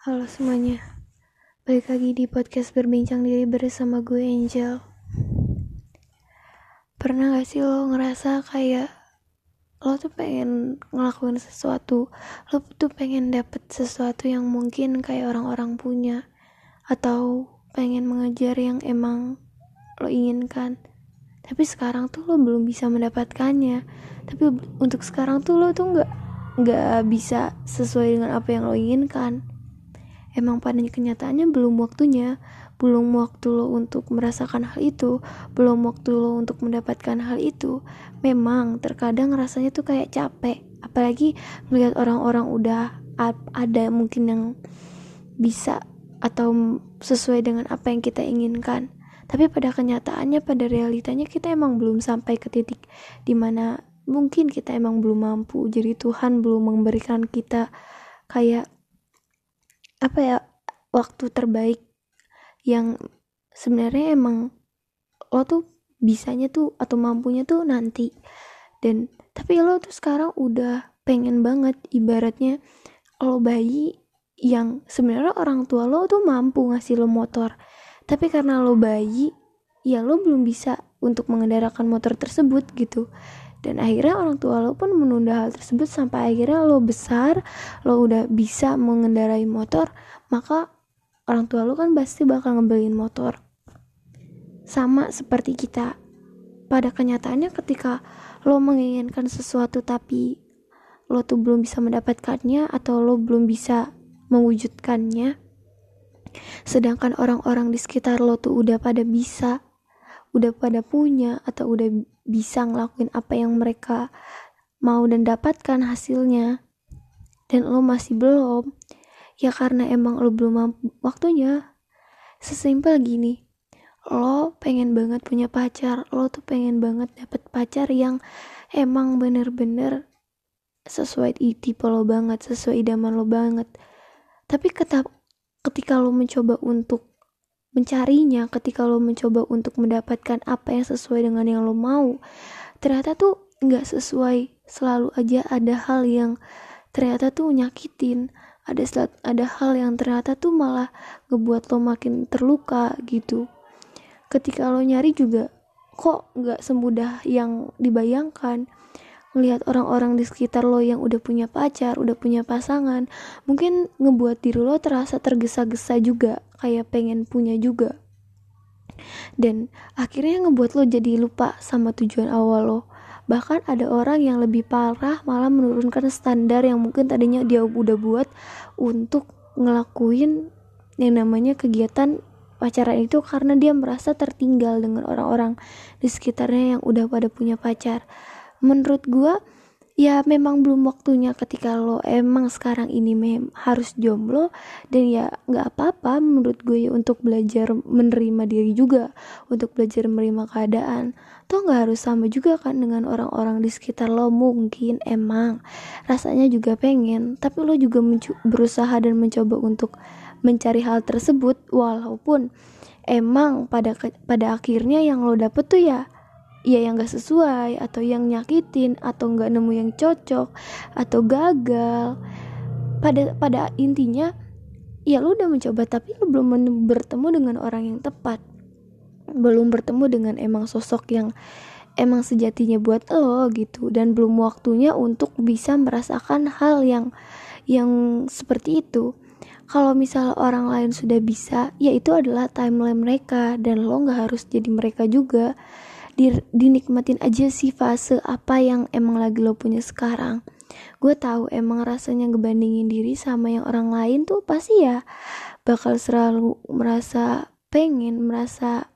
Halo semuanya, balik lagi di podcast berbincang diri bersama gue Angel. Pernah gak sih lo ngerasa kayak lo tuh pengen ngelakuin sesuatu, lo tuh pengen dapet sesuatu yang mungkin kayak orang-orang punya, atau pengen mengejar yang emang lo inginkan. Tapi sekarang tuh lo belum bisa mendapatkannya. Tapi untuk sekarang tuh lo tuh nggak nggak bisa sesuai dengan apa yang lo inginkan emang pada kenyataannya belum waktunya. Belum waktu lo untuk merasakan hal itu. Belum waktu lo untuk mendapatkan hal itu. Memang terkadang rasanya tuh kayak capek. Apalagi melihat orang-orang udah ada mungkin yang bisa atau sesuai dengan apa yang kita inginkan. Tapi pada kenyataannya pada realitanya kita emang belum sampai ke titik di mana mungkin kita emang belum mampu. Jadi Tuhan belum memberikan kita kayak apa ya waktu terbaik yang sebenarnya emang lo tuh bisanya tuh atau mampunya tuh nanti. Dan tapi lo tuh sekarang udah pengen banget ibaratnya lo bayi yang sebenarnya orang tua lo tuh mampu ngasih lo motor. Tapi karena lo bayi ya lo belum bisa untuk mengendarakan motor tersebut gitu dan akhirnya orang tua lo pun menunda hal tersebut sampai akhirnya lo besar lo udah bisa mengendarai motor maka orang tua lo kan pasti bakal ngebeliin motor. Sama seperti kita. Pada kenyataannya ketika lo menginginkan sesuatu tapi lo tuh belum bisa mendapatkannya atau lo belum bisa mewujudkannya sedangkan orang-orang di sekitar lo tuh udah pada bisa udah pada punya atau udah bisa ngelakuin apa yang mereka mau dan dapatkan hasilnya. Dan lo masih belum. Ya karena emang lo belum mampu. Waktunya sesimpel gini. Lo pengen banget punya pacar. Lo tuh pengen banget dapet pacar yang emang bener-bener sesuai tipe lo banget sesuai idaman lo banget. Tapi ketika lo mencoba untuk mencarinya ketika lo mencoba untuk mendapatkan apa yang sesuai dengan yang lo mau ternyata tuh nggak sesuai. Selalu aja ada hal yang ternyata tuh nyakitin ada ada hal yang ternyata tuh malah ngebuat lo makin terluka gitu. Ketika lo nyari juga kok nggak semudah yang dibayangkan melihat orang-orang di sekitar lo yang udah punya pacar, udah punya pasangan, mungkin ngebuat diri lo terasa tergesa-gesa juga, kayak pengen punya juga. Dan akhirnya ngebuat lo jadi lupa sama tujuan awal lo. Bahkan ada orang yang lebih parah malah menurunkan standar yang mungkin tadinya dia udah buat untuk ngelakuin yang namanya kegiatan pacaran itu karena dia merasa tertinggal dengan orang-orang di sekitarnya yang udah pada punya pacar menurut gue ya memang belum waktunya ketika lo emang sekarang ini mem harus jomblo dan ya nggak apa-apa menurut gue ya, untuk belajar menerima diri juga untuk belajar menerima keadaan. Toh nggak harus sama juga kan dengan orang-orang di sekitar lo mungkin emang rasanya juga pengen tapi lo juga berusaha dan mencoba untuk mencari hal tersebut walaupun emang pada pada akhirnya yang lo dapet tuh ya ya yang gak sesuai atau yang nyakitin atau nggak nemu yang cocok atau gagal. Pada pada intinya ya lu udah mencoba tapi lu belum bertemu dengan orang yang tepat. Belum bertemu dengan emang sosok yang emang sejatinya buat lo gitu. Dan belum waktunya untuk bisa merasakan hal yang yang seperti itu. Kalau misal orang lain sudah bisa ya itu adalah timeline mereka dan lo nggak harus jadi mereka juga dinikmatin aja sih fase apa yang emang lagi lo punya sekarang. Gue tahu emang rasanya ngebandingin diri sama yang orang lain tuh pasti ya bakal selalu merasa pengen merasa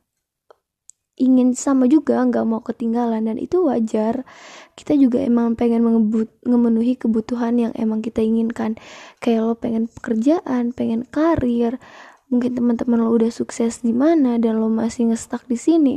ingin sama juga nggak mau ketinggalan dan itu wajar. Kita juga emang pengen mengebut, memenuhi kebutuhan yang emang kita inginkan. Kayak lo pengen pekerjaan pengen karir mungkin teman-teman lo udah sukses di mana dan lo masih ngestak di sini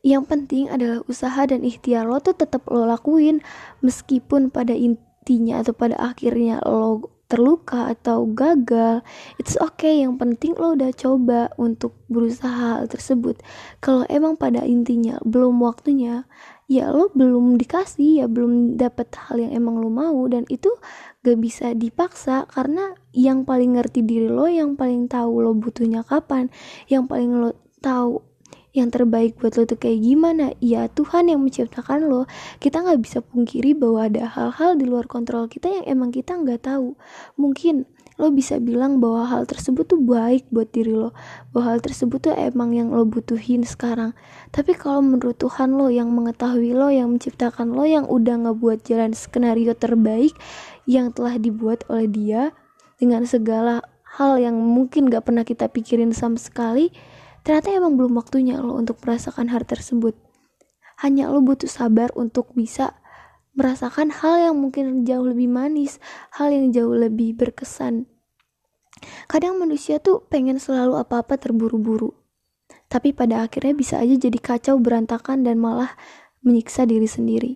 yang penting adalah usaha dan ikhtiar lo tuh tetap lo lakuin. Meskipun pada intinya atau pada akhirnya lo terluka atau gagal it's okay. Yang penting lo udah coba untuk berusaha hal tersebut. Kalau emang pada intinya belum waktunya ya lo belum dikasih ya belum dapat hal yang emang lo mau. Dan itu gak bisa dipaksa karena yang paling ngerti diri lo yang paling tahu lo butuhnya kapan yang paling lo tahu yang terbaik buat lo tuh kayak gimana? Ya Tuhan yang menciptakan lo. Kita nggak bisa pungkiri bahwa ada hal-hal di luar kontrol kita yang emang kita nggak tahu. Mungkin lo bisa bilang bahwa hal tersebut tuh baik buat diri lo bahwa hal tersebut tuh emang yang lo butuhin sekarang. Tapi kalau menurut Tuhan lo yang mengetahui lo yang menciptakan lo yang udah ngebuat jalan skenario terbaik yang telah dibuat oleh dia dengan segala hal yang mungkin gak pernah kita pikirin sama sekali ternyata emang belum waktunya lo untuk merasakan hal tersebut hanya lo butuh sabar untuk bisa merasakan hal yang mungkin jauh lebih manis, hal yang jauh lebih berkesan. Kadang manusia tuh pengen selalu apa-apa terburu-buru. Tapi pada akhirnya bisa aja jadi kacau berantakan dan malah menyiksa diri sendiri.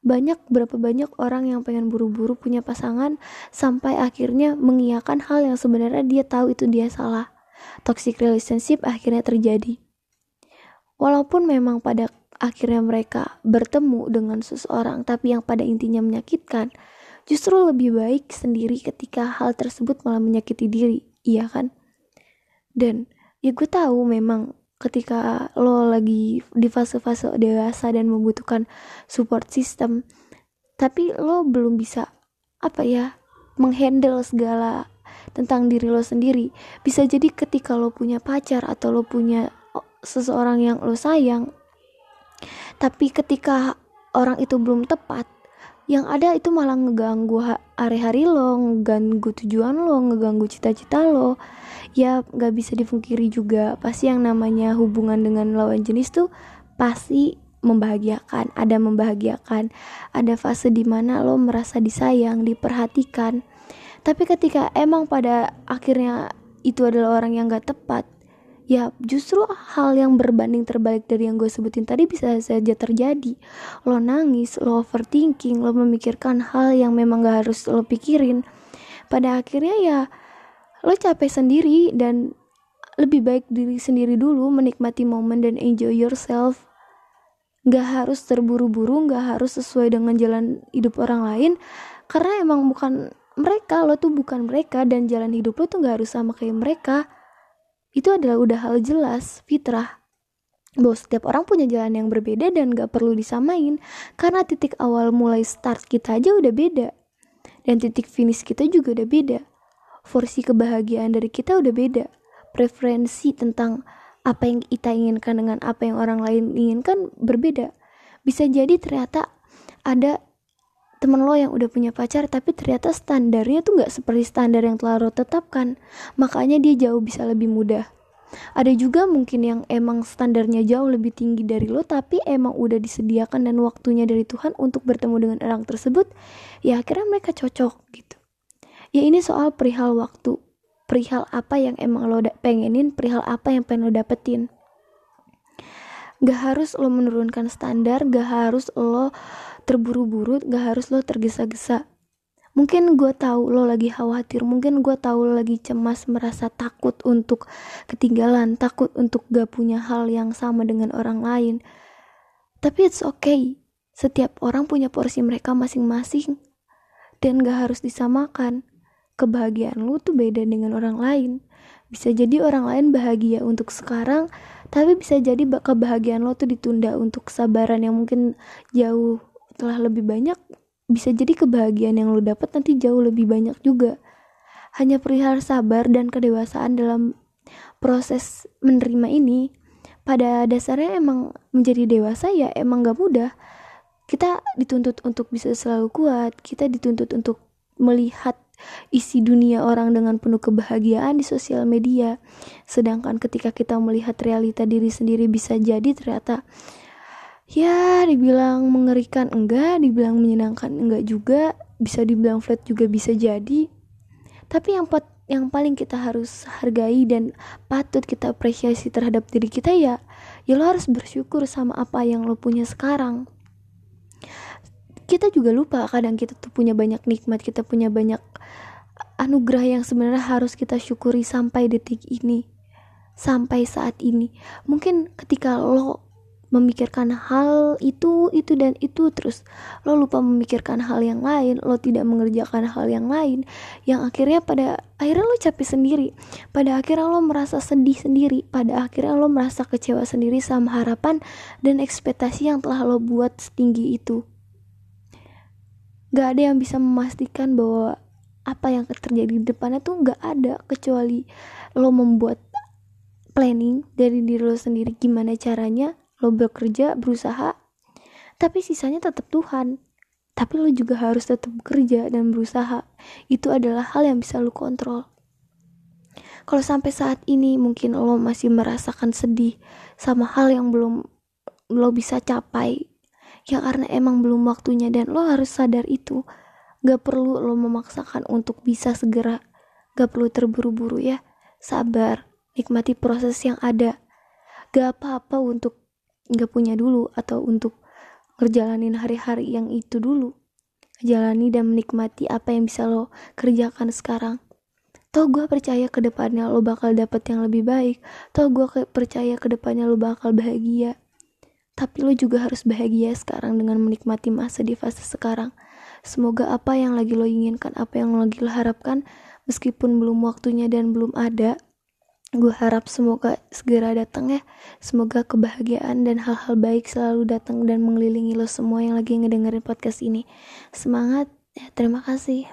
Banyak berapa banyak orang yang pengen buru-buru punya pasangan sampai akhirnya mengiyakan hal yang sebenarnya dia tahu itu dia salah. Toxic relationship akhirnya terjadi. Walaupun memang pada akhirnya mereka bertemu dengan seseorang tapi yang pada intinya menyakitkan, justru lebih baik sendiri ketika hal tersebut malah menyakiti diri, iya kan? Dan ya gue tahu memang ketika lo lagi di fase-fase dewasa dan membutuhkan support system, tapi lo belum bisa apa ya menghandle segala tentang diri lo sendiri. Bisa jadi ketika lo punya pacar atau lo punya seseorang yang lo sayang, tapi ketika orang itu belum tepat yang ada itu malah ngeganggu hari-hari lo, ngeganggu tujuan lo, ngeganggu cita-cita lo. Ya gak bisa difungkiri juga, pasti yang namanya hubungan dengan lawan jenis tuh pasti membahagiakan, ada membahagiakan, ada fase di mana lo merasa disayang, diperhatikan. Tapi ketika emang pada akhirnya itu adalah orang yang gak tepat, ya justru hal yang berbanding terbalik dari yang gue sebutin tadi bisa saja terjadi. Lo nangis lo overthinking lo memikirkan hal yang memang gak harus lo pikirin. Pada akhirnya ya lo capek sendiri dan lebih baik diri sendiri dulu menikmati momen dan enjoy yourself. Gak harus terburu-buru gak harus sesuai dengan jalan hidup orang lain karena emang bukan mereka lo tuh bukan mereka dan jalan hidup lo tuh gak harus sama kayak mereka itu adalah udah hal jelas, fitrah. Bahwa setiap orang punya jalan yang berbeda dan gak perlu disamain, karena titik awal mulai start kita aja udah beda. Dan titik finish kita juga udah beda. Porsi kebahagiaan dari kita udah beda. Preferensi tentang apa yang kita inginkan dengan apa yang orang lain inginkan berbeda. Bisa jadi ternyata ada temen lo yang udah punya pacar tapi ternyata standarnya tuh nggak seperti standar yang telah lo tetapkan. Makanya dia jauh bisa lebih mudah. Ada juga mungkin yang emang standarnya jauh lebih tinggi dari lo tapi emang udah disediakan dan waktunya dari Tuhan untuk bertemu dengan orang tersebut ya akhirnya mereka cocok gitu. Ya ini soal perihal waktu. Perihal apa yang emang lo pengenin perihal apa yang pengen lo dapetin. Gak harus lo menurunkan standar gak harus lo terburu-buru gak harus lo tergesa-gesa. Mungkin gue tahu lo lagi khawatir mungkin gue tahu lo lagi cemas merasa takut untuk ketinggalan takut untuk gak punya hal yang sama dengan orang lain. Tapi it's okay setiap orang punya porsi mereka masing-masing dan gak harus disamakan. Kebahagiaan lo tuh beda dengan orang lain. Bisa jadi orang lain bahagia untuk sekarang tapi bisa jadi kebahagiaan lo tuh ditunda untuk kesabaran yang mungkin jauh setelah lebih banyak bisa jadi kebahagiaan yang lo dapat nanti jauh lebih banyak juga. Hanya perihal sabar dan kedewasaan dalam proses menerima ini pada dasarnya emang menjadi dewasa ya emang gak mudah. Kita dituntut untuk bisa selalu kuat kita dituntut untuk melihat isi dunia orang dengan penuh kebahagiaan di sosial media. Sedangkan ketika kita melihat realita diri sendiri bisa jadi ternyata ya dibilang mengerikan enggak dibilang menyenangkan enggak juga bisa dibilang flat juga bisa jadi. Tapi yang pat yang paling kita harus hargai dan patut kita apresiasi terhadap diri kita ya ya lo harus bersyukur sama apa yang lo punya sekarang. Kita juga lupa kadang kita tuh punya banyak nikmat kita punya banyak anugerah yang sebenarnya harus kita syukuri sampai detik ini sampai saat ini. Mungkin ketika lo memikirkan hal itu itu dan itu terus. Lo lupa memikirkan hal yang lain lo tidak mengerjakan hal yang lain yang akhirnya pada akhirnya lo capek sendiri. Pada akhirnya lo merasa sedih sendiri pada akhirnya lo merasa kecewa sendiri sama harapan dan ekspektasi yang telah lo buat setinggi itu. Gak ada yang bisa memastikan bahwa apa yang terjadi di depannya tuh gak ada kecuali lo membuat planning dari diri lo sendiri gimana caranya lo bekerja berusaha tapi sisanya tetap Tuhan. Tapi lo juga harus tetap bekerja dan berusaha. Itu adalah hal yang bisa lo kontrol. Kalau sampai saat ini mungkin lo masih merasakan sedih sama hal yang belum lo bisa capai ya karena emang belum waktunya dan lo harus sadar itu. Gak perlu lo memaksakan untuk bisa segera gak perlu terburu-buru ya. Sabar nikmati proses yang ada. Gak apa-apa untuk nggak punya dulu atau untuk ngerjalanin hari-hari yang itu dulu jalani dan menikmati apa yang bisa lo kerjakan sekarang Toh gue percaya ke depannya lo bakal dapet yang lebih baik. Toh gue percaya ke depannya lo bakal bahagia. Tapi lo juga harus bahagia sekarang dengan menikmati masa di fase sekarang. Semoga apa yang lagi lo inginkan, apa yang lagi lo harapkan, meskipun belum waktunya dan belum ada, gue harap semoga segera datang ya. Semoga kebahagiaan dan hal-hal baik selalu datang dan mengelilingi lo semua yang lagi ngedengerin podcast ini. Semangat. Ya terima kasih